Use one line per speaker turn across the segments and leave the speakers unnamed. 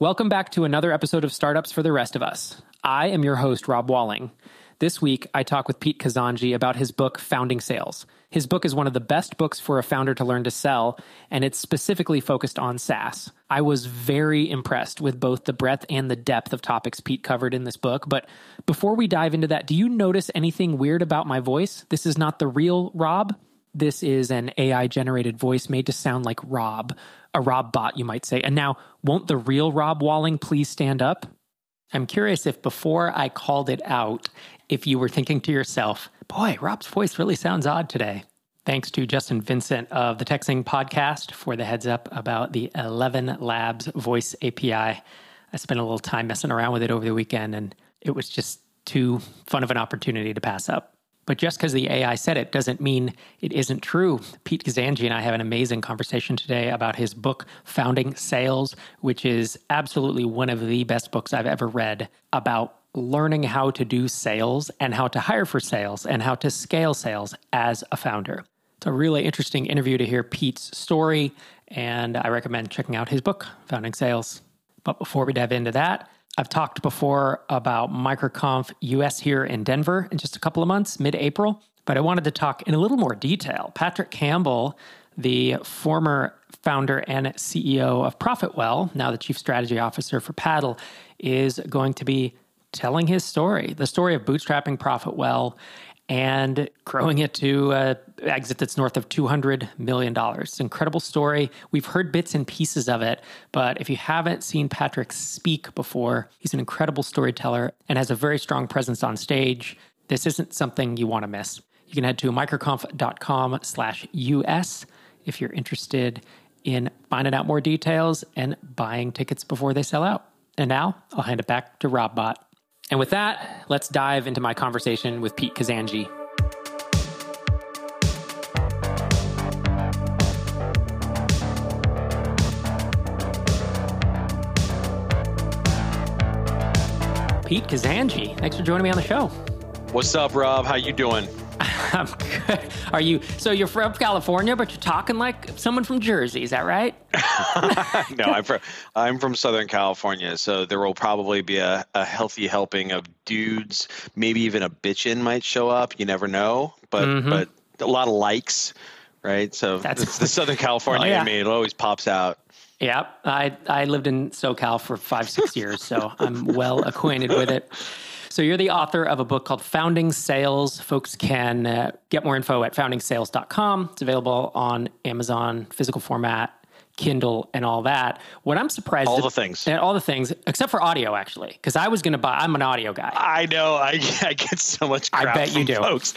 Welcome back to another episode of Startups for the Rest of Us. I am your host, Rob Walling. This week, I talk with Pete Kazanjy about his book, Founding Sales. His book is one of the best books for a founder to learn to sell, and it's specifically focused on SaaS. I was very impressed with both the breadth and the depth of topics Pete covered in this book. But before we dive into that, do you notice anything weird about my voice? This is not the real Rob. This is an AI generated voice made to sound like Rob, a Rob bot, you might say. And now, won't the real Rob Walling please stand up? I'm curious if before I called it out, if you were thinking to yourself, boy, Rob's voice really sounds odd today. Thanks to Justin Vincent of the TechZing podcast for the heads up about the 11 Labs voice API. I spent a little time messing around with it over the weekend and it was just too fun of an opportunity to pass up. But just because the AI said it doesn't mean it isn't true. Pete Kazanjy and I have an amazing conversation today about his book, Founding Sales, which is absolutely one of the best books I've ever read about learning how to do sales and how to hire for sales and how to scale sales as a founder. It's a really interesting interview to hear Pete's story, and I recommend checking out his book, Founding Sales. But before we dive into that, I've talked before about MicroConf US here in Denver in just a couple of months, mid April, but I wanted to talk in a little more detail. Patrick Campbell, the former founder and CEO of Profitwell, now the chief strategy officer for Paddle, is going to be telling his story, the story of bootstrapping Profitwell and growing it to an exit that's north of $200 million. It's an incredible story. We've heard bits and pieces of it, but if you haven't seen Patrick speak before, he's an incredible storyteller and has a very strong presence on stage. This isn't something you want to miss. You can head to microconf.com slash US if you're interested in finding out more details and buying tickets before they sell out. And now I'll hand it back to RobBot. And with that, let's dive into my conversation with Pete Kazanjy. Pete Kazanjy, thanks for joining me on the show.
What's up, Rob? How you doing?
I'm good. Are you? So you're from California, but you're talking like someone from Jersey. Is that right?
no, I'm from I'm from Southern California, so there will probably be a, a healthy helping of dudes. Maybe even a bitchin might show up. You never know, but mm-hmm. but a lot of likes, right? So That's, the Southern California oh, yeah. in me. It always pops out.
Yeah, I I lived in SoCal for five six years, so I'm well acquainted with it. So you're the author of a book called Founding Sales. Folks can uh, get more info at foundingsales.com. It's available on Amazon, physical format, Kindle and all that. What I'm surprised
all the things
and all the things except for audio actually because I was going to buy. I'm an audio guy.
I know. I, I get so much. I
bet you do,
folks.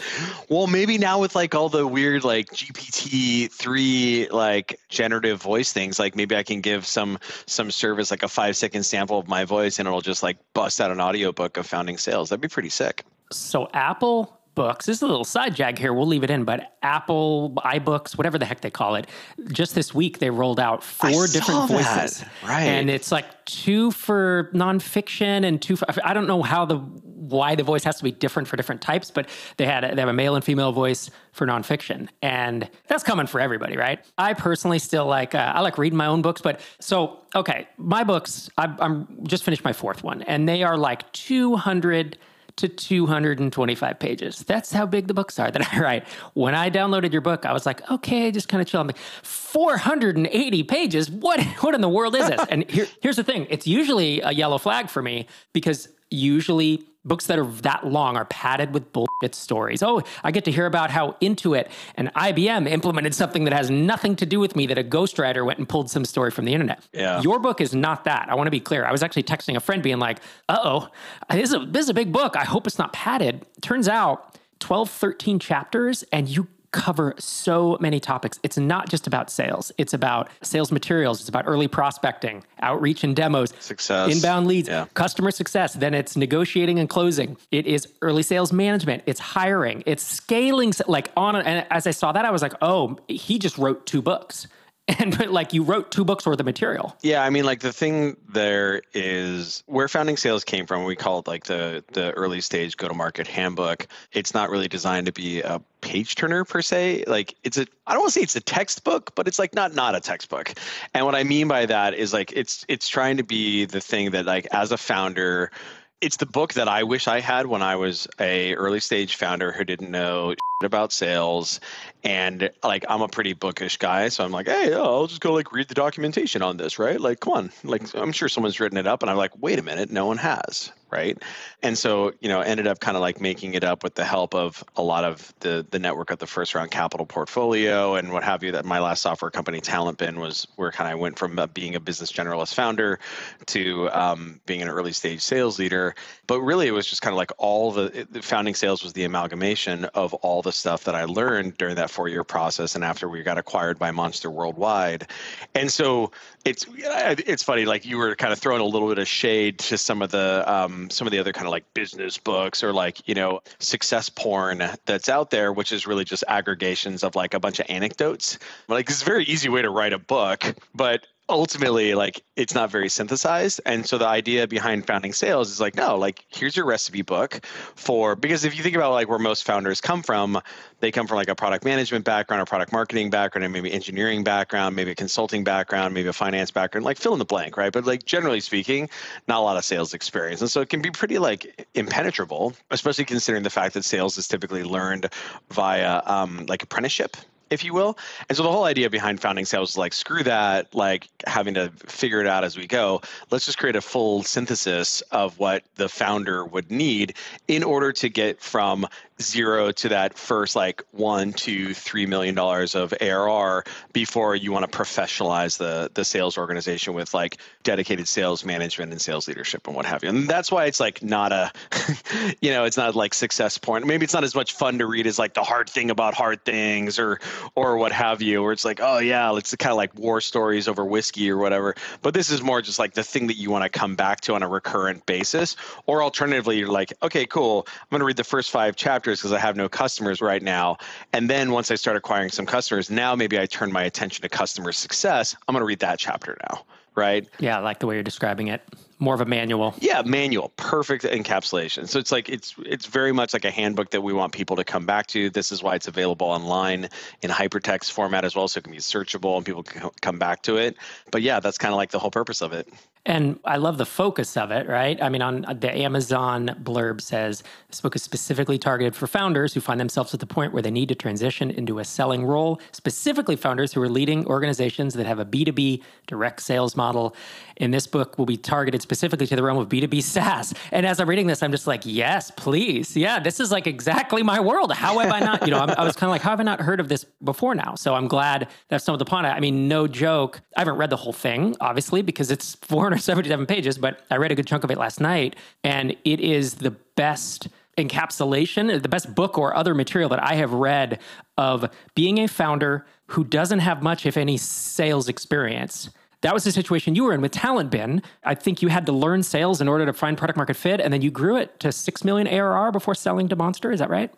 Well, maybe now with like all the weird like GPT three like generative voice things, like maybe I can give some some service like a five second sample of my voice and it'll just like bust out an audiobook of founding sales. That'd be pretty sick.
So Apple books. This is a little side jag here. We'll leave it in, but Apple iBooks, whatever the heck they call it, just this week they rolled out four different voices.
That. Right.
And it's like two for nonfiction and two for, I don't know how the, why the voice has to be different for different types, but they had, they have a male and female voice for nonfiction. And that's coming for everybody, right? I personally still like, uh, I like reading my own books, but so, okay, my books, I, I'm just finished my fourth one and they are like 200 to 225 pages. That's how big the books are that I write. When I downloaded your book, I was like, okay, just kind of chill. I'm like, 480 pages? What, what in the world is this? and here, here's the thing it's usually a yellow flag for me because usually books that are that long are padded with bullshit stories. Oh, I get to hear about how Intuit and IBM implemented something that has nothing to do with me that a ghostwriter went and pulled some story from the internet.
Yeah.
Your book is not that. I want to be clear. I was actually texting a friend being like, uh-oh, this is, a, this is a big book. I hope it's not padded. Turns out 12, 13 chapters and you cover so many topics. It's not just about sales, it's about sales materials, it's about early prospecting, outreach and demos,
success,
inbound leads, yeah. customer success. Then it's negotiating and closing. It is early sales management, it's hiring, it's scaling. Like on, and as I saw that, I was like, oh, he just wrote two books. and like you wrote two books worth of material.
Yeah, I mean, like the thing there is where founding sales came from. We call it like the the early stage go to market handbook. It's not really designed to be a page turner per se. Like it's a I don't want to say it's a textbook, but it's like not not a textbook. And what I mean by that is like it's it's trying to be the thing that like as a founder it's the book that I wish I had when I was a early stage founder who didn't know about sales and like i'm a pretty bookish guy so i'm like hey i'll just go like read the documentation on this right? Like come on. Like i'm sure someone's written it up and i'm like wait a minute no one has right and so you know ended up kind of like making it up with the help of a lot of the the network of the first round capital portfolio and what have you that my last software company TalentBin, was where kind of I went from uh, being a business generalist founder to um, being an early stage sales leader but really it was just kind of like all the, the founding sales was the amalgamation of all the stuff that I learned during that four year process and after we got acquired by Monster Worldwide. And so it's it's funny, like you were kind of throwing a little bit of shade to some of the um, some of the other kind of like business books or like you know success porn that's out there, which is really just aggregations of like a bunch of anecdotes. Like it's a very easy way to write a book, but ultimately like it's not very synthesized. And so the idea behind founding sales is like no like here's your recipe book for because if you think about like where most founders come from they come from like a product management background or product marketing background and maybe engineering background maybe a consulting background maybe a finance background like fill in the blank right? But like generally speaking not a lot of sales experience. And so it can be pretty like impenetrable especially considering the fact that sales is typically learned via um, like apprenticeship if you will. And so the whole idea behind founding sales is like, screw that, like having to figure it out as we go. Let's just create a full synthesis of what the founder would need in order to get from zero to that first like one, two, three million dollars of ARR before you want to professionalize the the sales organization with like dedicated sales management and sales leadership and what have you. And that's why it's like not a, you know, it's not like success point. Maybe it's not as much fun to read as like the hard thing about hard things or or what have you, where it's like, oh yeah, it's kind of like war stories over whiskey or whatever. But this is more just like the thing that you want to come back to on a recurrent basis. Or alternatively, you're like, okay, cool, I'm to read the first five chapters because I have no customers right now. And then once I start acquiring some customers, now maybe I turn my attention to customer success. I'm going to read that chapter now right?
Yeah, I like the way you're describing it. More of a manual.
Yeah, manual. Perfect encapsulation. So it's like it's it's very much like a handbook that we want people to come back to. This is why it's available online in hypertext format as well, so it can be searchable and people can come back to it. But yeah, that's kind of like the whole purpose of it.
And I love the focus of it, right? I mean, on the Amazon blurb says this book is specifically targeted for founders who find themselves at the point where they need to transition into a selling role, specifically founders who are leading organizations that have a B2B direct sales model. And this book will be targeted specifically to the realm of B2B SaaS. And as I'm reading this, I'm just like, yes, please. Yeah, this is like exactly my world. How have I not, you know, i was kind of like, how have I not heard of this before now? So I'm glad that some of the upon it. I mean, no joke. I haven't read the whole thing, obviously, because it's 477 pages, but I read a good chunk of it last night. And it is the best encapsulation, the best book or other material that I have read of being a founder who doesn't have much, if any, sales experience that was the situation you were in with TalentBin. I think you had to learn sales in order to find product market fit, and then you grew it to six million ARR before selling to Monster. Is that right?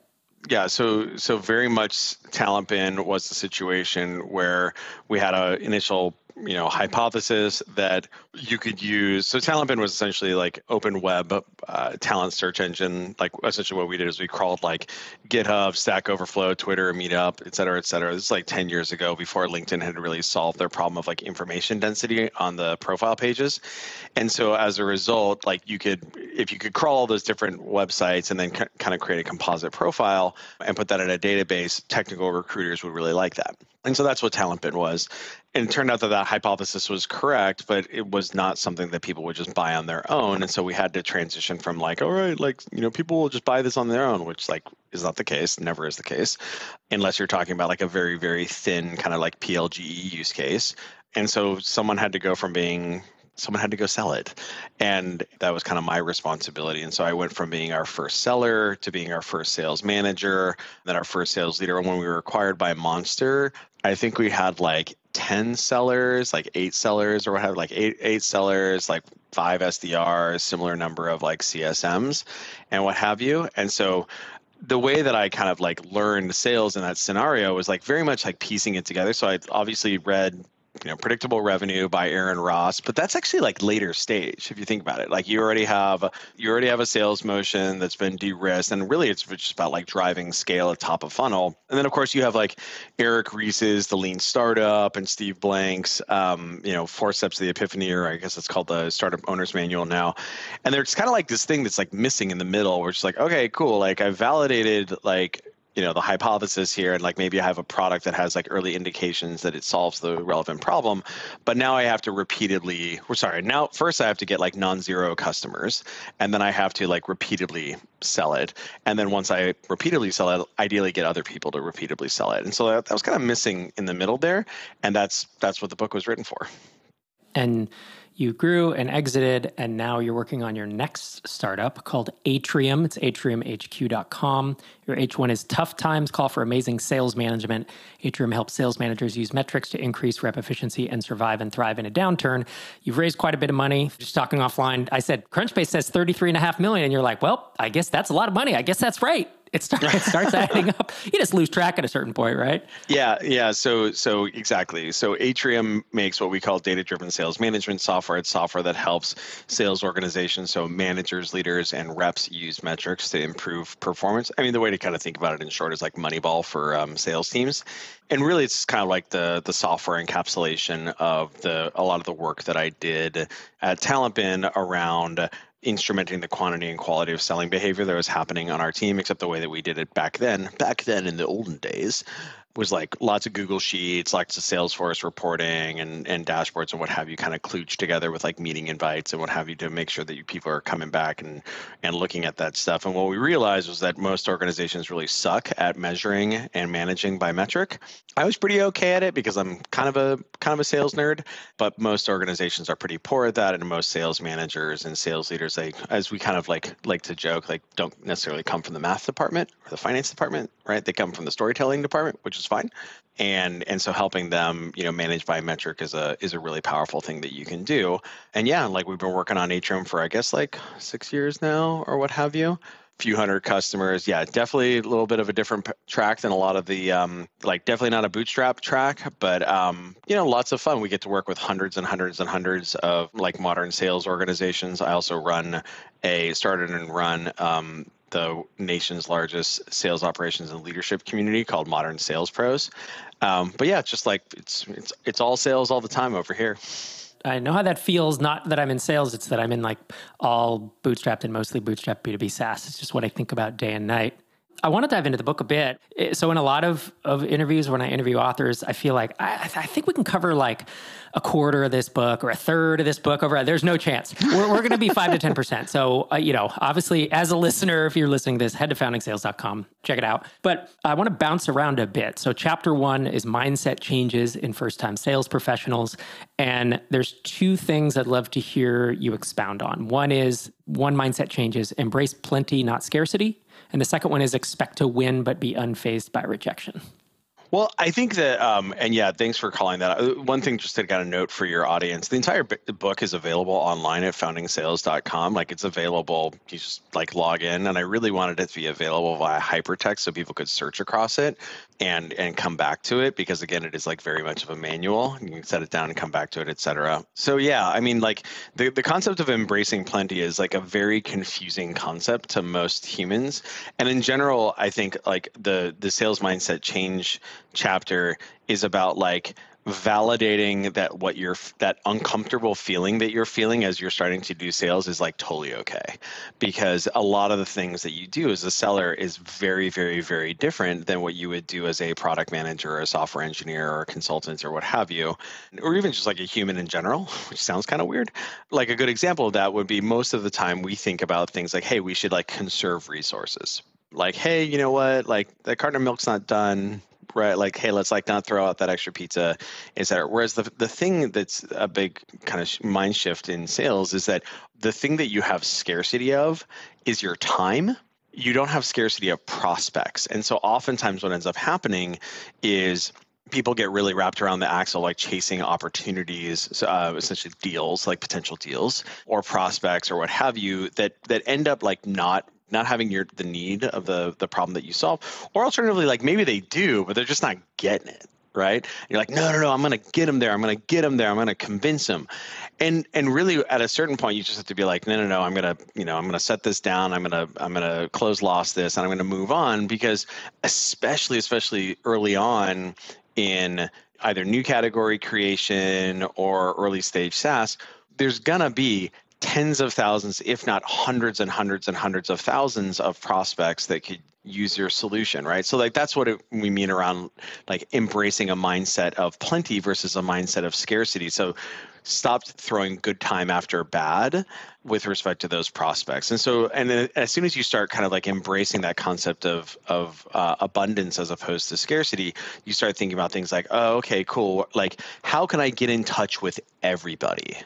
Yeah, so so very much TalentBin was the situation where we had an initial you know hypothesis that you could use so talentbin was essentially like open web uh, talent search engine like essentially what we did is we crawled like github stack overflow twitter meetup et cetera et cetera. This is like 10 years ago before linkedin had really solved their problem of like information density on the profile pages. And so as a result like you could if you could crawl all those different websites and then c- kind of create a composite profile and put that in a database technical recruiters would really like that. And so that's what TalentBin was. And it turned out that that hypothesis was correct, but it was not something that people would just buy on their own. And so we had to transition from like, all right, like, you know, people will just buy this on their own, which like is not the case, never is the case, unless you're talking about like a very, very thin kind of like PLGE use case. And so someone had to go from being someone had to go sell it. And that was kind of my responsibility. And so I went from being our first seller to being our first sales manager, then our first sales leader. And when we were acquired by Monster, I think we had like 10 sellers, like eight sellers or what have like eight eight sellers, like five SDRs, similar number of like CSMs and what have you. And so the way that I kind of like learned sales in that scenario was like very much like piecing it together. So I obviously read you know predictable revenue by aaron ross but that's actually like later stage if you think about it. Like you already have you already have a sales motion that's been de-risked and really it's just about like driving scale at top of funnel. And then of course you have like eric ries's the lean startup and steve blank's um, you know four steps of the epiphany or i guess it's called the startup owner's manual now. And there's kind of like this thing that's like missing in the middle where it's like okay cool like i validated like you know the hypothesis here and like maybe i have a product that has like early indications that it solves the relevant problem but now i have to repeatedly we're sorry now first i have to get like non-zero customers and then i have to like repeatedly sell it and then once i repeatedly sell it ideally get other people to repeatedly sell it and so that, that was kind of missing in the middle there and that's that's what the book was written for.
And you grew and exited, and now you're working on your next startup called Atrium. It's atriumhq.com. Your H1 is tough times call for amazing sales management. Atrium helps sales managers use metrics to increase rep efficiency and survive and thrive in a downturn. You've raised quite a bit of money. Just talking offline, I said Crunchbase says 33 and a half million, and you're like, well, I guess that's a lot of money. I guess that's right it starts it starts adding up. You just lose track at a certain point, right?
Yeah, yeah. So so exactly. So Atrium makes what we call data-driven sales management software. It's software that helps sales organizations, so managers, leaders, and reps use metrics to improve performance. I mean, the way to kind of think about it in short is like Moneyball for um, sales teams, and really it's kind of like the the software encapsulation of the a lot of the work that I did at TalentBin around instrumenting the quantity and quality of selling behavior that was happening on our team, except the way that we did it back then. Back then in the olden days, was like lots of Google Sheets, lots of Salesforce reporting and, and dashboards and what have you kind of kludged together with like meeting invites and what have you to make sure that you, people are coming back and, and looking at that stuff. And what we realized was that most organizations really suck at measuring and managing by metric. I was pretty okay at it because I'm kind of a kind of a sales nerd, but most organizations are pretty poor at that. And most sales managers and sales leaders, they as we kind of like like to joke, like don't necessarily come from the math department or the finance department, right? They come from the storytelling department, which is is fine. And and so helping them you know manage by metric is a is a really powerful thing that you can do. And yeah like we've been working on atrium for i guess like six years now or what have you. Few hundred customers. Yeah definitely a little bit of a different p- track than a lot of the um, like definitely not a bootstrap track but um, you know lots of fun. We get to work with hundreds and hundreds and hundreds of like modern sales organizations. I also run a started and run um, the nation's largest sales operations and leadership community called Modern Sales Pros. Um, but yeah, it's just like it's it's it's all sales all the time over here.
I know how that feels. Not that I'm in sales; it's that I'm in like all bootstrapped and mostly bootstrapped B2B SaaS. It's just what I think about day and night. I want to dive into the book a bit. So, in a lot of, of interviews, when I interview authors, I feel like I, I think we can cover like a quarter of this book or a third of this book over. There's no chance. We're, we're going to be five to 10%. So, uh, you know, obviously, as a listener, if you're listening to this, head to foundingsales.com, check it out. But I want to bounce around a bit. So, chapter one is mindset changes in first time sales professionals. And there's two things I'd love to hear you expound on. One is one mindset changes embrace plenty, not scarcity. And the second one is expect to win, but be unfazed by rejection.
Well, I think that, um, and yeah, thanks for calling that. Uh, one thing, just to get a note for your audience, the entire book is available online at foundingsales.com. Like it's available, you just like log in, and I really wanted it to be available via hypertext so people could search across it and and come back to it because again, it is like very much of a manual. You can set it down and come back to it, etc. So yeah, I mean, like the the concept of embracing plenty is like a very confusing concept to most humans, and in general, I think like the the sales mindset change chapter is about like validating that what you're that uncomfortable feeling that you're feeling as you're starting to do sales is like totally okay. Because a lot of the things that you do as a seller is very very very different than what you would do as a product manager or a software engineer or a consultant or what have you or even just like a human in general which sounds kind of weird. Like a good example of that would be most of the time we think about things like hey we should like conserve resources. Like hey you know what? Like the carton of milk's not done right? Like hey let's like not throw out that extra pizza etc whereas the the thing that's a big kind of mind shift in sales is that the thing that you have scarcity of is your time. You don't have scarcity of prospects. And so oftentimes what ends up happening is people get really wrapped around the axle like chasing opportunities uh, essentially deals like potential deals or prospects or what have you that that end up like not not having your the need of the the problem that you solve or alternatively like maybe they do but they're just not getting it right? And you're like, no, no, no, I'm to get them there. I'm to get them there. I'm to convince them And and really, at a certain point, you just have to be like, no, no, no. I'm to, you know, I'm to set this down. I'm to, I'm to close loss this, and I'm to move on because, especially, especially early on in either new category creation or early stage SaaS, there's gonna be tens of thousands, if not hundreds and hundreds and hundreds of thousands of prospects that could use your solution, right? So like that's what it, we mean around like embracing a mindset of plenty versus a mindset of scarcity. So stop throwing good time after bad with respect to those prospects. And so, and then as soon as you start kind of like embracing that concept of of uh, abundance as opposed to scarcity, you start thinking about things like, oh, okay, cool. Like, how can I get in touch with everybody?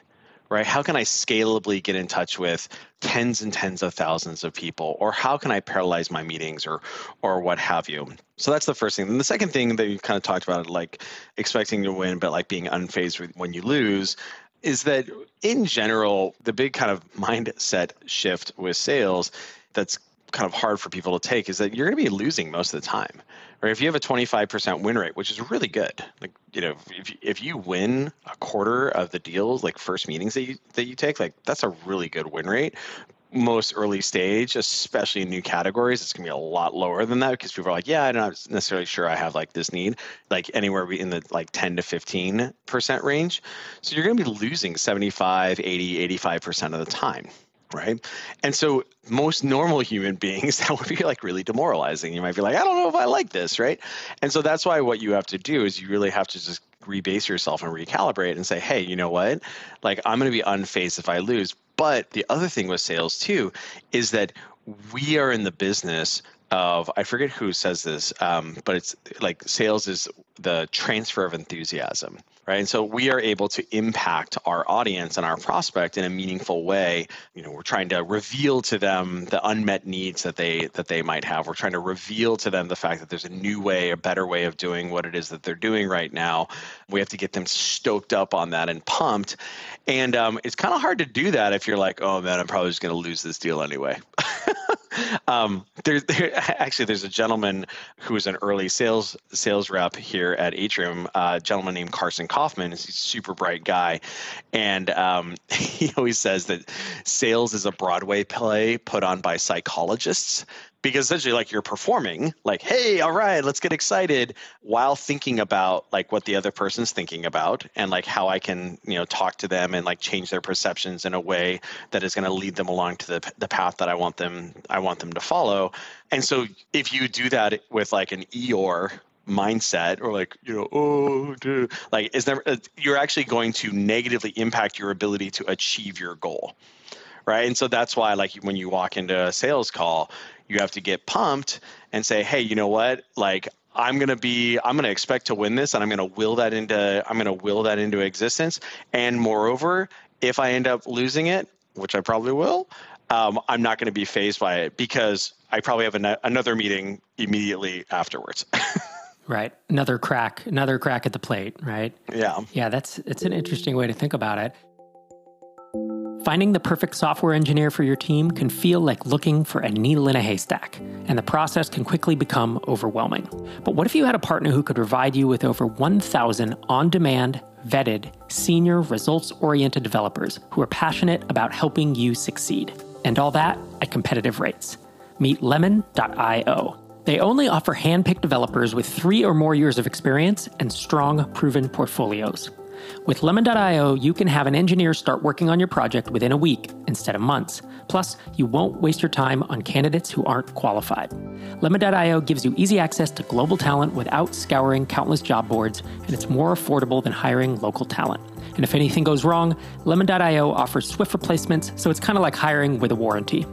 Right? How can I scalably get in touch with tens and tens of thousands of people? Or how can I parallelize my meetings or or what have you? So that's the first thing. And the second thing that you kind of talked about, like expecting to win, but like being unfazed when you lose, is that in general, the big kind of mindset shift with sales that's kind of hard for people to take is that you're going to be losing most of the time or if you have a 25% win rate, which is really good, like you know, if if you win a quarter of the deals, like first meetings that you that you take, like that's a really good win rate. Most early stage, especially in new categories, it's gonna be a lot lower than that because people are like, yeah, I'm not necessarily sure I have like this need, like anywhere in the like 10 to 15 percent range. So you're gonna be losing 75, 80, 85 percent of the time right? And so most normal human beings that would be like really demoralizing. You might be like i don't know if i like this right? And so that's why what you have to do is you really have to just rebase yourself and recalibrate and say hey you know what? Like i'm going to be unfazed if i lose. But the other thing with sales too is that we are in the business of I forget who says this, um, but it's like sales is the transfer of enthusiasm, right? And so we are able to impact our audience and our prospect in a meaningful way. You know, we're trying to reveal to them the unmet needs that they that they might have. We're trying to reveal to them the fact that there's a new way, a better way of doing what it is that they're doing right now. We have to get them stoked up on that and pumped. And um, it's kind of hard to do that if you're like, oh man, I'm probably just going to lose this deal anyway. um, there, there, actually, there's a gentleman who is an early sales sales rep here at Atrium, uh, a gentleman named Carson Kaufman. is a super bright guy, and um, he always says that sales is a Broadway play put on by psychologists because essentially like you're performing like hey all right let's get excited while thinking about like what the other person's thinking about and like how i can you know talk to them and like change their perceptions in a way that is going to lead them along to the, the path that i want them i want them to follow and so if you do that with like an eeyore mindset or like you know oh dude. like is there uh, you're actually going to negatively impact your ability to achieve your goal right and so that's why like when you walk into a sales call you have to get pumped and say, hey, you know what? Like I'm going to be I'm going to expect to win this and I'm going to will that into I'm going to will that into existence and moreover, if I end up losing it, which I probably will, um, I'm not going to be fazed by it because I probably have an, another meeting immediately afterwards.
right. Another crack, another crack at the plate, right?
Yeah.
Yeah, that's it's an interesting way to think about it. Finding the perfect software engineer for your team can feel like looking for a needle in a haystack, and the process can quickly become overwhelming. But what if you had a partner who could provide you with over 1,000 on demand, vetted, senior, results oriented developers who are passionate about helping you succeed? And all that at competitive rates. Meet lemon.io. They only offer hand picked developers with three or more years of experience and strong, proven portfolios. With Lemon.io, you can have an engineer start working on your project within a week instead of months. Plus, you won't waste your time on candidates who aren't qualified. Lemon.io gives you easy access to global talent without scouring countless job boards, and it's more affordable than hiring local talent. And if anything goes wrong, Lemon.io offers swift replacements, so it's kind of like hiring with a warranty.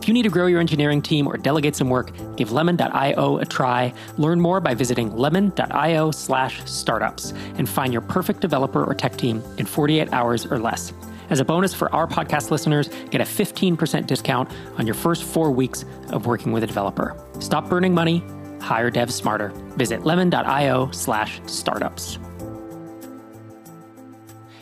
If you need to grow your engineering team or delegate some work, give lemon.io a try. Learn more by visiting lemon.io slash startups and find your perfect developer or tech team in 48 hours or less. As a bonus for our podcast listeners, get a 15% discount on your first four weeks of working with a developer. Stop burning money, hire devs smarter. Visit lemon.io slash startups.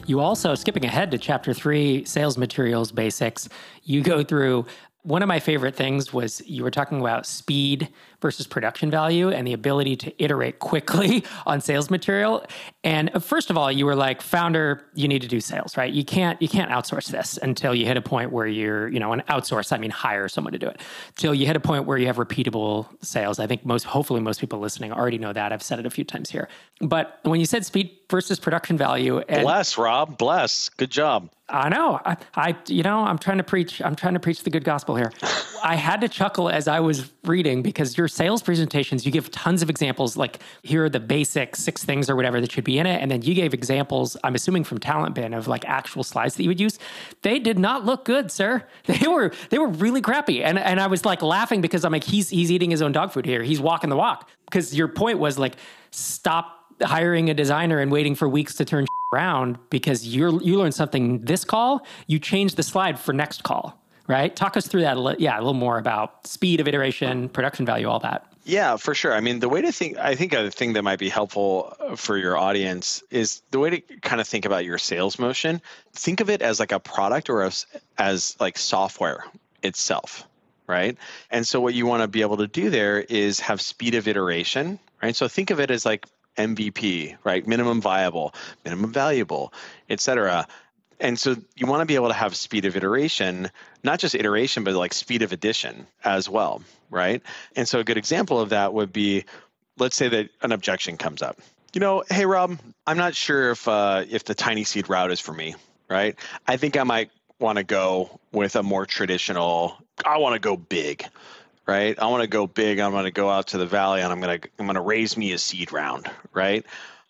You also, skipping ahead to chapter three, sales materials basics, you go through one of my favorite things was you were talking about speed versus production value and the ability to iterate quickly on sales material. And first of all, you were like, founder, you need to do sales, right? You can't you can't outsource this until you hit a point where you're, you know, an outsource, I mean hire someone to do it. Till you hit a point where you have repeatable sales. I think most hopefully most people listening already know that. I've said it a few times here. But when you said speed versus production value
and, Bless, Rob. Bless. Good job.
I know. I, I, you know, I'm trying to preach. I'm trying to preach the good gospel here. I had to chuckle as I was reading because your sales presentations, you give tons of examples. Like here are the basic six things or whatever that should be in it, and then you gave examples. I'm assuming from TalentBin of like actual slides that you would use. They did not look good, sir. They were they were really crappy, and and I was like laughing because I'm like he's he's eating his own dog food here. He's walking the walk because your point was like stop hiring a designer and waiting for weeks to turn around because you're you learned something this call, you change the slide for next call, right? Talk us through that a li- yeah, a little more about speed of iteration, production value, all that.
Yeah, for sure. I mean, the way to think, I think a thing that might be helpful for your audience is the way to kind of think about your sales motion. Think of it as like a product or as, as like software itself, right? And so what you want to be able to do there is have speed of iteration, right? So think of it as like MVP, right? Minimum viable, minimum valuable, et cetera. And so you want to be able to have speed of iteration, not just iteration, but like speed of addition as well, right? And so a good example of that would be, let's say that an objection comes up. You know, hey Rob, I'm not sure if uh, if the tiny seed route is for me, right? I think I might want to go with a more traditional. I want to go big, right? I want to go big. I'm going to go out to the valley and I'm going to I'm going to raise me a seed round, right?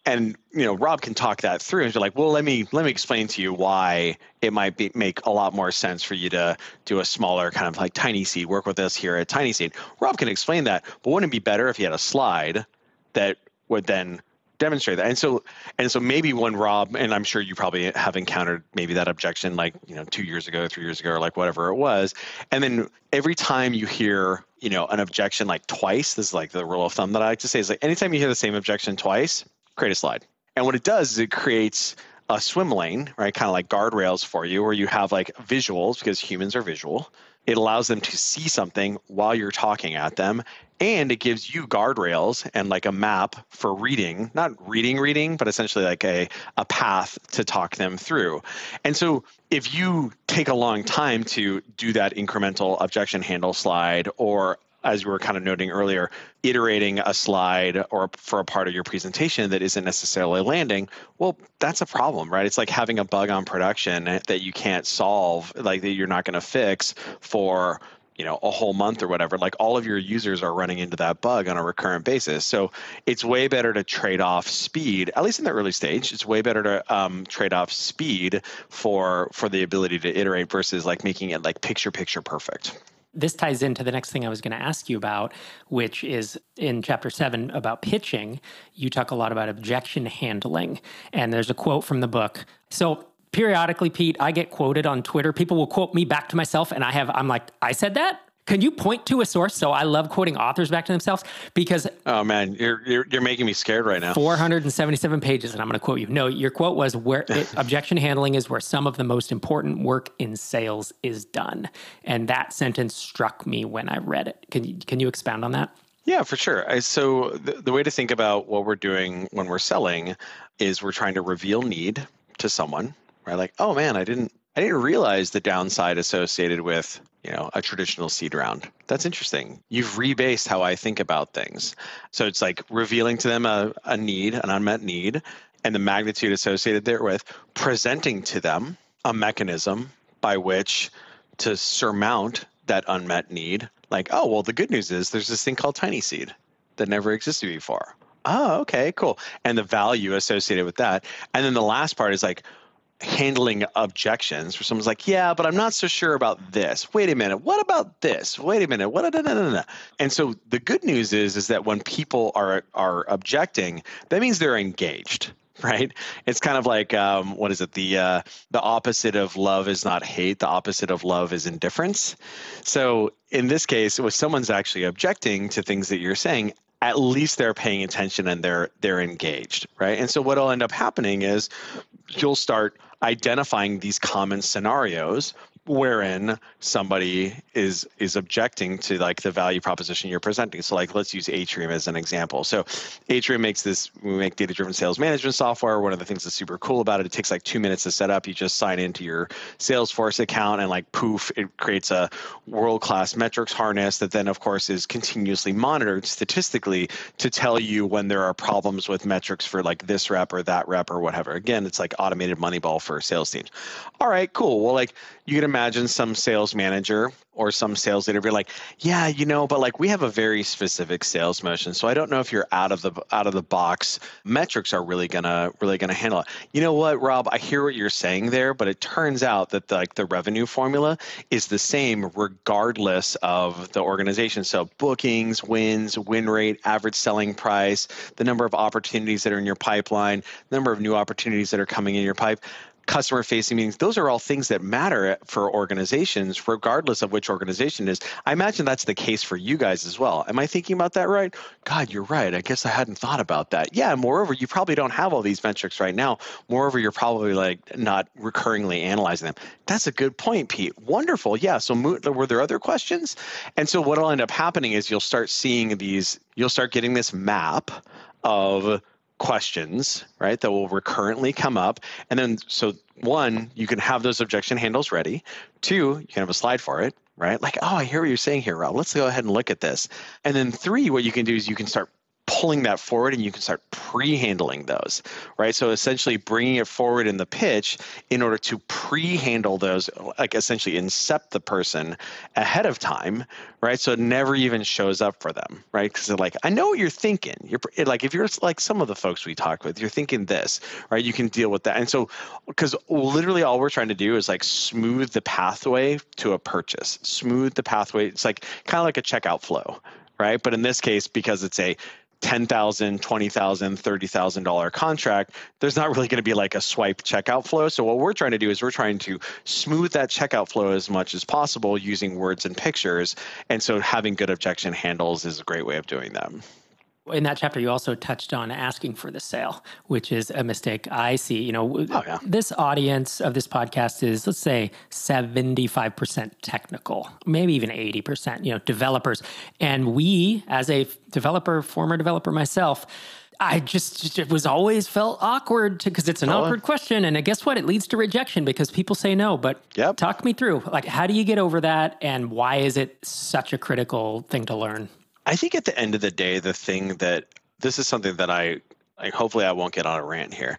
And you know, Rob can talk that through and be like, well, let me let me explain to you why it might be make a lot more sense for you to do a smaller kind of like tiny seed. Work with us here at TinySeed. Rob can explain that, but wouldn't it be better if he had a slide that would then demonstrate that. And so and so maybe when Rob and I'm sure you probably have encountered maybe that objection like, you know, 2 years ago, 3 years ago or like whatever it was. And then every time you hear, you know, an objection like twice, this is like the rule of thumb that I like to say is like anytime you hear the same objection twice, create a slide. And what it does is it creates a swim lane, right? Kind of like guardrails for you, where you have like visuals because humans are visual. It allows them to see something while you're talking at them and it gives you guardrails and like a map for reading not reading reading but essentially like a, a path to talk them through and so if you take a long time to do that incremental objection handle slide or as you were kind of noting earlier, iterating a slide or for a part of your presentation that isn't necessarily landing, well, that's a problem, right? It's like having a bug on production that you can't solve, like that you're not going to fix for you know a whole month or whatever. Like all of your users are running into that bug on a recurrent basis. So it's way better to trade off speed at least in the early stage it's way better to um, trade off speed for for the ability to iterate versus like making it like picture picture perfect
this ties into the next thing I was going to ask you about, which is in chapter seven about pitching. You talk a lot about objection handling. And there's a quote from the book. So periodically, Pete, I get quoted on Twitter. People will quote me back to myself, and I have, I'm like, I said that? Can you point to a source? So I love quoting authors back to themselves because
oh man, you're you're, you're making me scared right now.
477 pages, and I'm going to quote you. No, your quote was where it, objection handling is where some of the most important work in sales is done, and that sentence struck me when I read it. Can you can you expound on that?
Yeah, for sure. So the, the way to think about what we're doing when we're selling is we're trying to reveal need to someone right? Like, oh man, I didn't I didn't realize the downside associated with you know a traditional seed round. That's interesting. You've rebased how I think about things. So it's like revealing to them a, a need, an unmet need, and the magnitude associated therewith, presenting to them a mechanism by which to surmount that unmet need. Like, oh well, the good news is there's this thing called tiny seed that never existed before. Oh, okay, cool. And the value associated with that. And then the last part is like, handling objections where someone's like, yeah, but I'm not so sure about this. Wait a minute. What about this? Wait a minute. What? And so the good news is, is that when people are are objecting, that means they're engaged right it's kind of like um, what is it the uh, the opposite of love is not hate the opposite of love is indifference so in this case if someone's actually objecting to things that you're saying at least they're paying attention and they're they're engaged right and so what'll end up happening is you'll start identifying these common scenarios wherein somebody is is objecting to like the value proposition you're presenting. So like let's use atrium as an example. So atrium makes this we make data driven sales management software. One of the things that's super cool about it it takes like two minutes to set up. You just sign into your salesforce account and like poof it creates a world class metrics harness that then of course is continuously monitored statistically to tell you when there are problems with metrics for like this rep or that rep or whatever. Again it's like automated moneyball for sales teams. All right cool. Well like you can imagine some sales manager or some sales leader be like, yeah, you know, but like we have a very specific sales motion, so I don't know if you're out of the out of the box metrics are really gonna really gonna handle it. You know what, Rob? I hear what you're saying there, but it turns out that the, like the revenue formula is the same regardless of the organization. So bookings, wins, win rate, average selling price, the number of opportunities that are in your pipeline, number of new opportunities that are coming in your pipe customer facing meetings those are all things that matter for organizations regardless of which organization it is. I imagine that's the case for you guys as well. Am i thinking about that right? God you're right. I guess i hadn't thought about that. Yeah moreover you probably don't have all these metrics right now. Moreover you're probably like not recurringly analyzing them. That's a good point pete. Wonderful. Yeah so were there other questions? And so what'll end up happening is you'll start seeing these you'll start getting this map of questions, right, that will recurrently come up. And then, so one, you can have those objection handles ready. Two, you can have a slide for it, right? Like, oh, I hear what you're saying here, Rob. Let's go ahead and look at this. And then three, what you can do is you can start pulling that forward and you can start pre-handling those right? So essentially bringing it forward in the pitch in order to pre-handle those like essentially incept the person ahead of time right? So it never even shows up for them right? Because they're like i know what you're thinking. You're like if you're like some of the folks we talk with you're thinking this right? You can deal with that. And so because literally all we're trying to do is like smooth the pathway to a purchase smooth the pathway. It's like kind of like a checkout flow right? But in this case, because it's a $10,000, $20,000, $30,000 contract, there's not really going to be like a swipe checkout flow. So what we're trying to do is we're trying to smooth that checkout flow as much as possible using words and pictures. And so having good objection handles is a great way of doing that
in that chapter you also touched on asking for the sale which is a mistake i see you know oh, yeah. this audience of this podcast is let's say 75% technical maybe even 80% you know developers and we as a developer former developer myself I just it was always felt awkward because it's an oh. awkward question, and guess what? It leads to rejection because people say no. But yep. talk me through, like, how do you get over that, and why is it such a critical thing to learn?
I think at the end of the day, the thing that this is something that I like, hopefully I won't get on a rant here.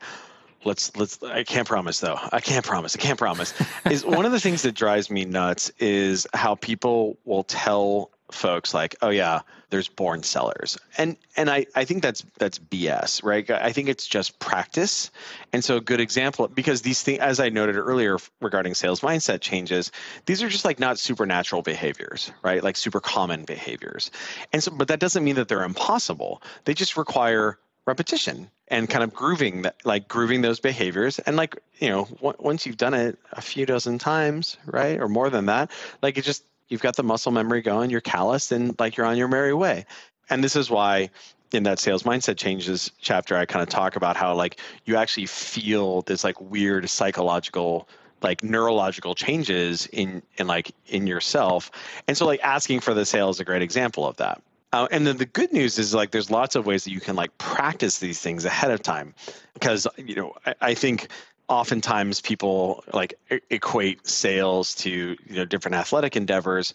Let's let's I can't promise though. I can't promise. I can't promise. is one of the things that drives me nuts is how people will tell folks like, oh yeah, there's born sellers. And and I, I think that's that's BS, right? I think it's just practice. And so a good example because these things as I noted earlier regarding sales mindset changes, these are just like not supernatural behaviors, right? Like super common behaviors. And so but that doesn't mean that they're impossible. They just require repetition and kind of grooving that like grooving those behaviors and like you know w- once you've done it a few dozen times right or more than that like it just you've got the muscle memory going, you're calloused, and like you're on your merry way. And this is why in that sales mindset changes chapter, I kind of talk about how like you actually feel this like weird psychological like neurological changes in in like in yourself. And so like asking for the sale is a great example of that. Uh, and then the good news is like there's lots of ways that you can like practice these things ahead of time. Because you know I, I think oftentimes people like equate sales to you know different athletic endeavors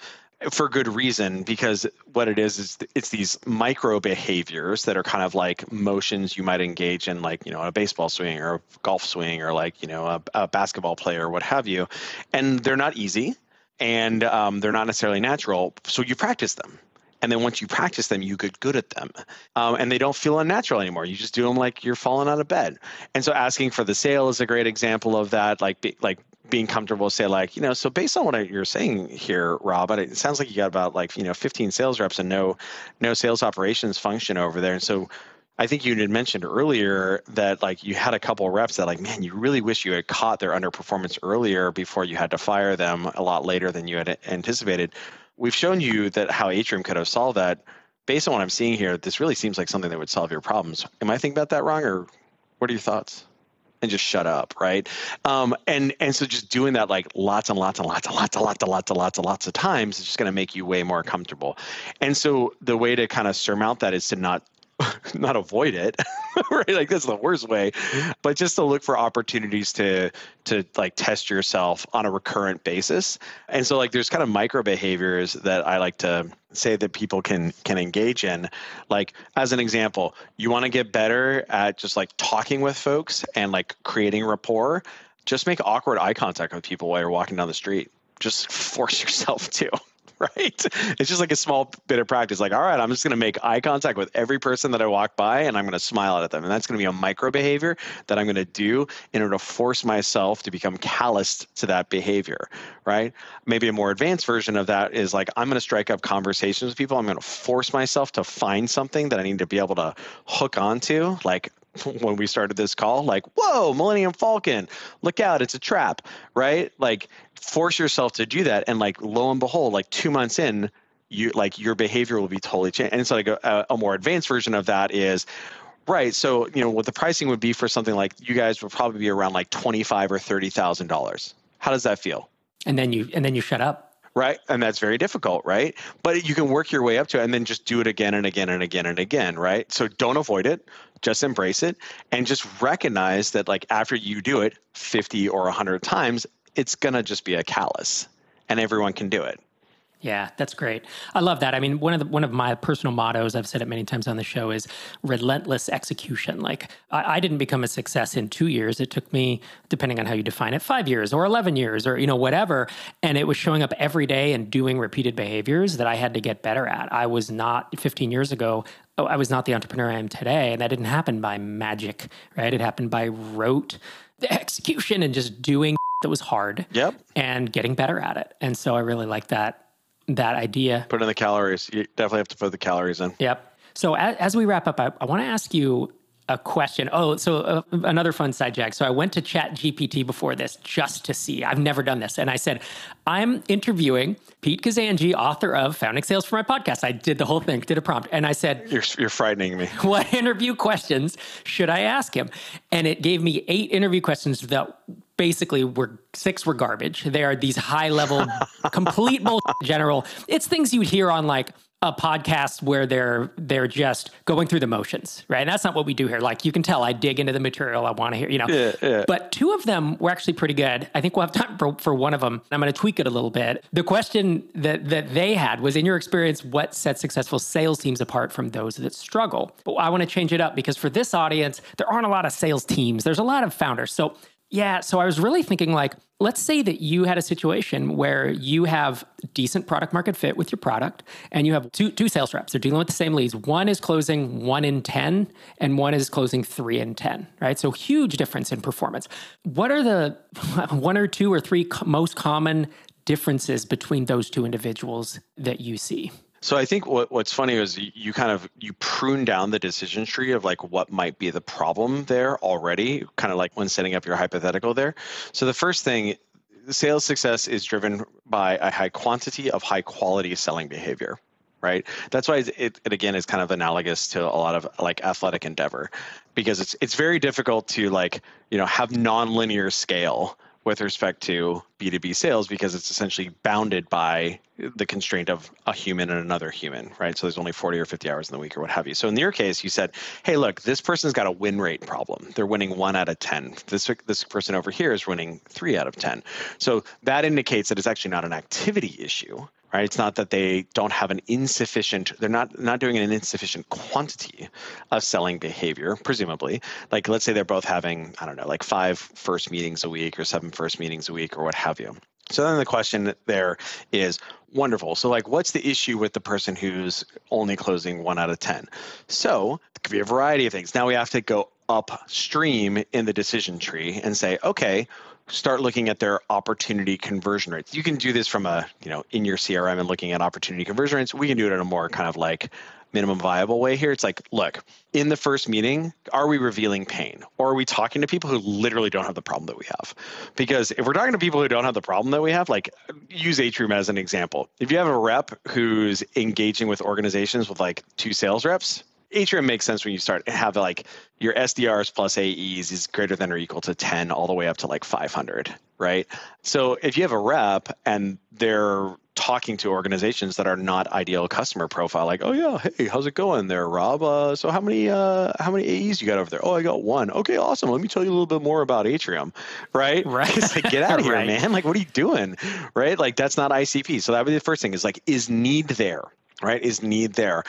for good reason because what it is is it's these micro behaviors that are kind of like motions you might engage in like you know a baseball swing or a golf swing or like you know a, a basketball player or what have you and they're not easy and um, they're not necessarily natural so you practice them and then once you practice them you get good at them. Um, and they don't feel unnatural anymore. You just do them like you're falling out of bed. And so asking for the sale is a great example of that like be, like being comfortable say like you know so based on what you're saying here rob it sounds like you got about like you know 15 sales reps and no no sales operations function over there. And so I think you had mentioned earlier that like you had a couple reps that like man you really wish you had caught their underperformance earlier before you had to fire them a lot later than you had anticipated we've shown you that how Atrium could have solved that. Based on what I'm seeing here, this really seems like something that would solve your problems. Am I thinking about that wrong, or what are your thoughts? and just shut up, right? Um, and and so just doing that like lots and lots and lots and lots and lots and lots and lots and lots of times is just going to make you way more comfortable. And so the way to kind of surmount that is to not not avoid it right? Like that's the worst way. But just to look for opportunities to to like test yourself on a recurrent basis. And so like there's kind of micro behaviors that i like to say that people can can engage in. Like as an example you want to get better at just like talking with folks and like creating rapport just make awkward eye contact with people while you're walking down the street. Just force yourself to right? It's just like a small bit of practice. Like, all right, I'm just going to make eye contact with every person that I walk by and I'm going to smile at them. And that's going to be a micro behavior that I'm going to do in order to force myself to become calloused to that behavior, right? Maybe a more advanced version of that is like, I'm going to strike up conversations with people. I'm going to force myself to find something that I need to be able to hook onto. Like, when we started this call like whoa millennium falcon look out it's a trap right like force yourself to do that and like lo and behold like two months in you like your behavior will be totally changed and so like a, a more advanced version of that is right so you know what the pricing would be for something like you guys would probably be around like 25 or 30 thousand dollars how does that feel
and then you and then you shut up
right? And that's very difficult, right? But you can work your way up to it and then just do it again and again and again and again, right? So don't avoid it, just embrace it and just recognize that like after you do it 50 or 100 times, it's going to just be a callus and everyone can do it.
Yeah, that's great. I love that. I mean, one of the, one of my personal mottos, I've said it many times on the show, is relentless execution. Like I, I, didn't become a success in two years. It took me, depending on how you define it, five years or eleven years or you know whatever. And it was showing up every day and doing repeated behaviors that I had to get better at. I was not 15 years ago. Oh, I was not the entrepreneur I am today, and that didn't happen by magic, right? It happened by rote execution and just doing that was hard.
Yep.
And getting better at it. And so I really like that that idea.
Put in the calories. You definitely have to put the calories in.
Yep. So as, as we wrap up, I, I want to ask you a question. Oh, so uh, another fun side jag. So I went to Chat GPT before this just to see. I've never done this, and I said, "I'm interviewing Pete Kazanjy, author of Founding Sales for my podcast." I did the whole thing, did a prompt, and I said,
"You're, you're frightening me."
What interview questions should I ask him? And it gave me eight interview questions that basically were six were garbage. They are these high level, complete bullshit general. It's things you would hear on like a podcast where they're they're just going through the motions, right? And that's not what we do here. Like you can tell, I dig into the material. I want to hear, you know. Yeah, yeah. But two of them were actually pretty good. I think we'll have time for, for one of them. I'm going to tweak it a little bit. The question that that they had was, in your experience, what sets successful sales teams apart from those that struggle? But I want to change it up because for this audience, there aren't a lot of sales teams. There's a lot of founders. So yeah. So I was really thinking like, let's say that you had a situation where you have decent product market fit with your product and you have two, two sales reps. They're dealing with the same leads. One is closing one in 10 and one is closing three in 10, right? So huge difference in performance. What are the one or two or three most common differences between those two individuals that you see?
So I think what, what's funny is you kind of you prune down the decision tree of like what might be the problem there already, kind of like when setting up your hypothetical there. So the first thing, sales success is driven by a high quantity of high quality selling behavior right that's why it, it again is kind of analogous to a lot of like athletic endeavor because it's it's very difficult to like you know have nonlinear scale with respect to B2B sales because it's essentially bounded by the constraint of a human and another human, right? So there's only 40 or 50 hours in the week or what have you. So in your case, you said, hey, look, this person's got a win rate problem. They're winning one out of 10. This, this person over here is winning three out of 10. So that indicates that it's actually not an activity issue, right? It's not that they don't have an insufficient, they're not not doing an insufficient quantity of selling behavior, presumably. Like let's say they're both having, I don't know, like five first meetings a week or seven first meetings a week or what have you. So then the question there is wonderful. So like what's the issue with the person who's only closing one out of 10? So it could be a variety of things. Now we have to go upstream in the decision tree and say, okay, start looking at their opportunity conversion rates. You can do this from a, you know, in your CRM and looking at opportunity conversion rates. We can do it in a more kind of like minimum viable way here. It's like, look, in the first meeting, are we revealing pain? Or are we talking to people who literally don't have the problem that we have? Because if we're talking to people who don't have the problem that we have, like use Atrium as an example. If you have a rep who's engaging with organizations with like two sales reps, Atrium makes sense when you start have like your SDRs plus AEs is greater than or equal to 10 all the way up to like 500, right? So if you have a rep and they're talking to organizations that are not ideal customer profile like oh yeah hey how's it going there rob? Uh, so how many uh, how many aes you got over there? Oh i got one. Okay awesome. Let me tell you a little bit more about atrium right?
Right.
It's like get out of here right. man. Like what are you doing? Right? Like that's not icp so that would be the first thing is like is need there right? Is need there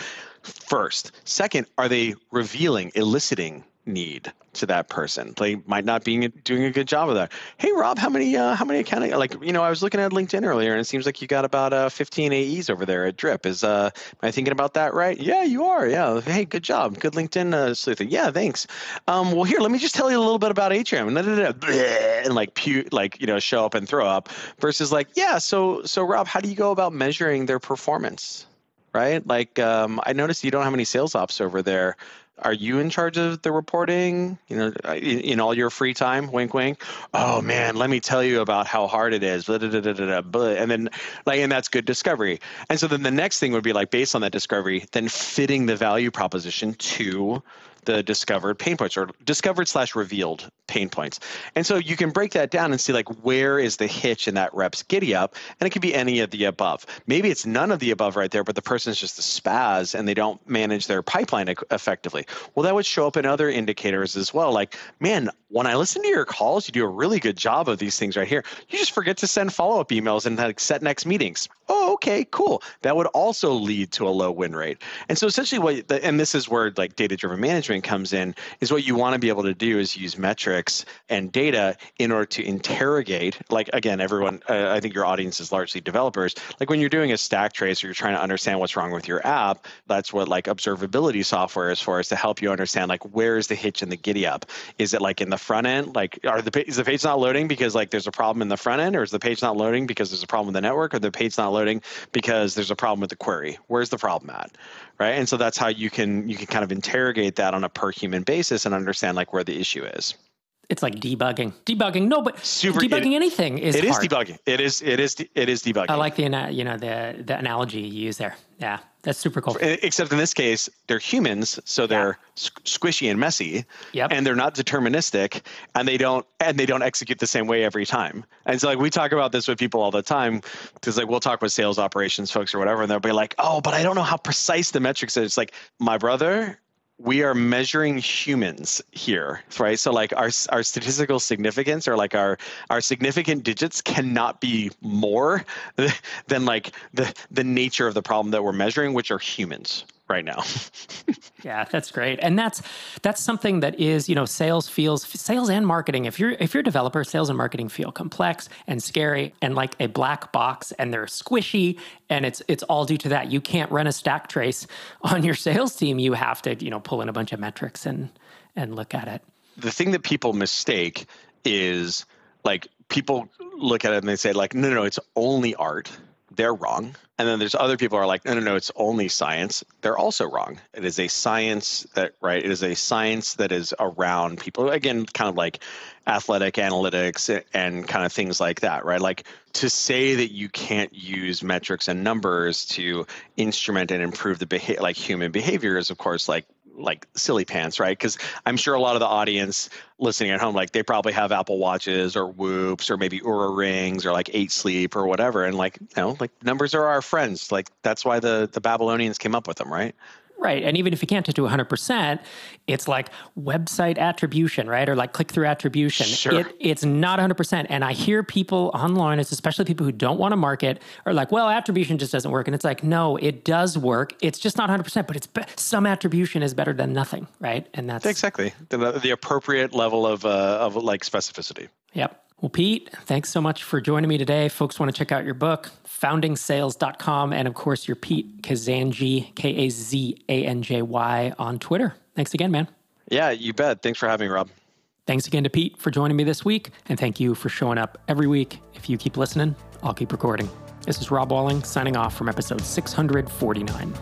first second are they revealing eliciting need to that person. They might not be doing a good job of that. Hey, Rob, how many uh, how many accounting? Like, you know, I was looking at LinkedIn earlier, and it seems like you got about uh, 15 AEs over there at Drip. Is uh, am I thinking about that right? Yeah, you are. Yeah. Hey, good job. Good LinkedIn uh, sleuthing. Yeah, thanks. Um, well, here, let me just tell you a little bit about Atrium, and, like pu- like you know, show up and throw up. Versus like, yeah. So so Rob, how do you go about measuring their performance? Right. Like, um, I noticed you don't have any sales ops over there. Are you in charge of the reporting? You know in, in, all your free time? Wink wink. Oh man let me tell you about how hard it is. Blah, blah, blah, and then like and that's good discovery. And so then the next thing would be like based on that discovery then fitting the value proposition to the discovered pain points or discovered slash revealed pain points. And so you can break that down and see like where is the hitch in that rep's giddy up, and it could be any of the above. Maybe it's none of the above right there, but the person's just a spaz and they don't manage their pipeline effectively. Well, that would show up in other indicators as well. Like, man, when I listen to your calls, you do a really good job of these things right here. You just forget to send follow up emails and like set next meetings. Oh, okay, cool. That would also lead to a low win rate. And so essentially, what the, and this is where like data driven management comes in is what you want to be able to do is use metrics and data in order to interrogate. Like again, everyone, uh, I think your audience is largely developers. Like when you're doing a stack trace or you're trying to understand what's wrong with your app, that's what like observability software is for, is to help you understand like where is the hitch in the giddy up. Is it like in the front end? Like are the is the page not loading because like there's a problem in the front end, or is the page not loading because there's a problem with the network, or the page not loading because there's a problem with the query? Where's the problem at? Right. And so that's how you can you can kind of interrogate that on a per human basis and understand like where the issue is
it's like debugging. Debugging, no, but Super, debugging it, anything is
It
is
hard. debugging. It is. It is. It is debugging. I
like the you know the the analogy you use there. Yeah, that's super cool.
Except in this case, they're humans, so they're yeah. squishy and messy.
Yep.
And they're not deterministic, and they don't and they don't execute the same way every time. And so like we talk about this with people all the time because like we'll talk with sales operations folks or whatever, and they'll be like, "Oh, but I don't know how precise the metrics is." It's like my brother we are measuring humans here right? So like our our statistical significance or like our our significant digits cannot be more than like the the nature of the problem that we're measuring which are humans right now.
yeah, that's great. And that's that's something that is, you know, sales feels sales and marketing. If you're if you're a developer, sales and marketing feel complex and scary and like a black box and they're squishy and it's it's all due to that. You can't run a stack trace on your sales team. You have to, you know, pull in a bunch of metrics and and look at it.
The thing that people mistake is like people look at it and they say like no no, no it's only art they're wrong. And then there's other people are like, no, no, no, it's only science. They're also wrong. It is a science that, right? It is a science that is around people. Again, kind of like athletic analytics and kind of things like that, right? Like to say that you can't use metrics and numbers to instrument and improve the behavior, like human behavior is, of course, like like silly pants, right? Because I'm sure a lot of the audience listening at home, like they probably have Apple Watches or Whoops or maybe Oura Rings or like Eight Sleep or whatever, and like you know, like numbers are our friends. Like that's why the the Babylonians came up with them, right?
Right. And even if you can't to 100%, it's like website attribution, right? Or like click through attribution.
Sure.
It, it's not 100%. And I hear people online, especially people who don't want to market, are like, well, attribution just doesn't work. And it's like, no, it does work. It's just not 100%, but it's be- some attribution is better than nothing, right? And that's
exactly the, the appropriate level of, uh, of like specificity.
Yep. Well, Pete, thanks so much for joining me today. Folks want to check out your book, foundingsales.com, and of course, your Pete Kazanjy, K A Z A N J Y, on Twitter. Thanks again, man.
Yeah, you bet. Thanks for having me, Rob.
Thanks again to Pete for joining me this week, and thank you for showing up every week. If you keep listening, I'll keep recording. This is Rob Walling signing off from episode 649.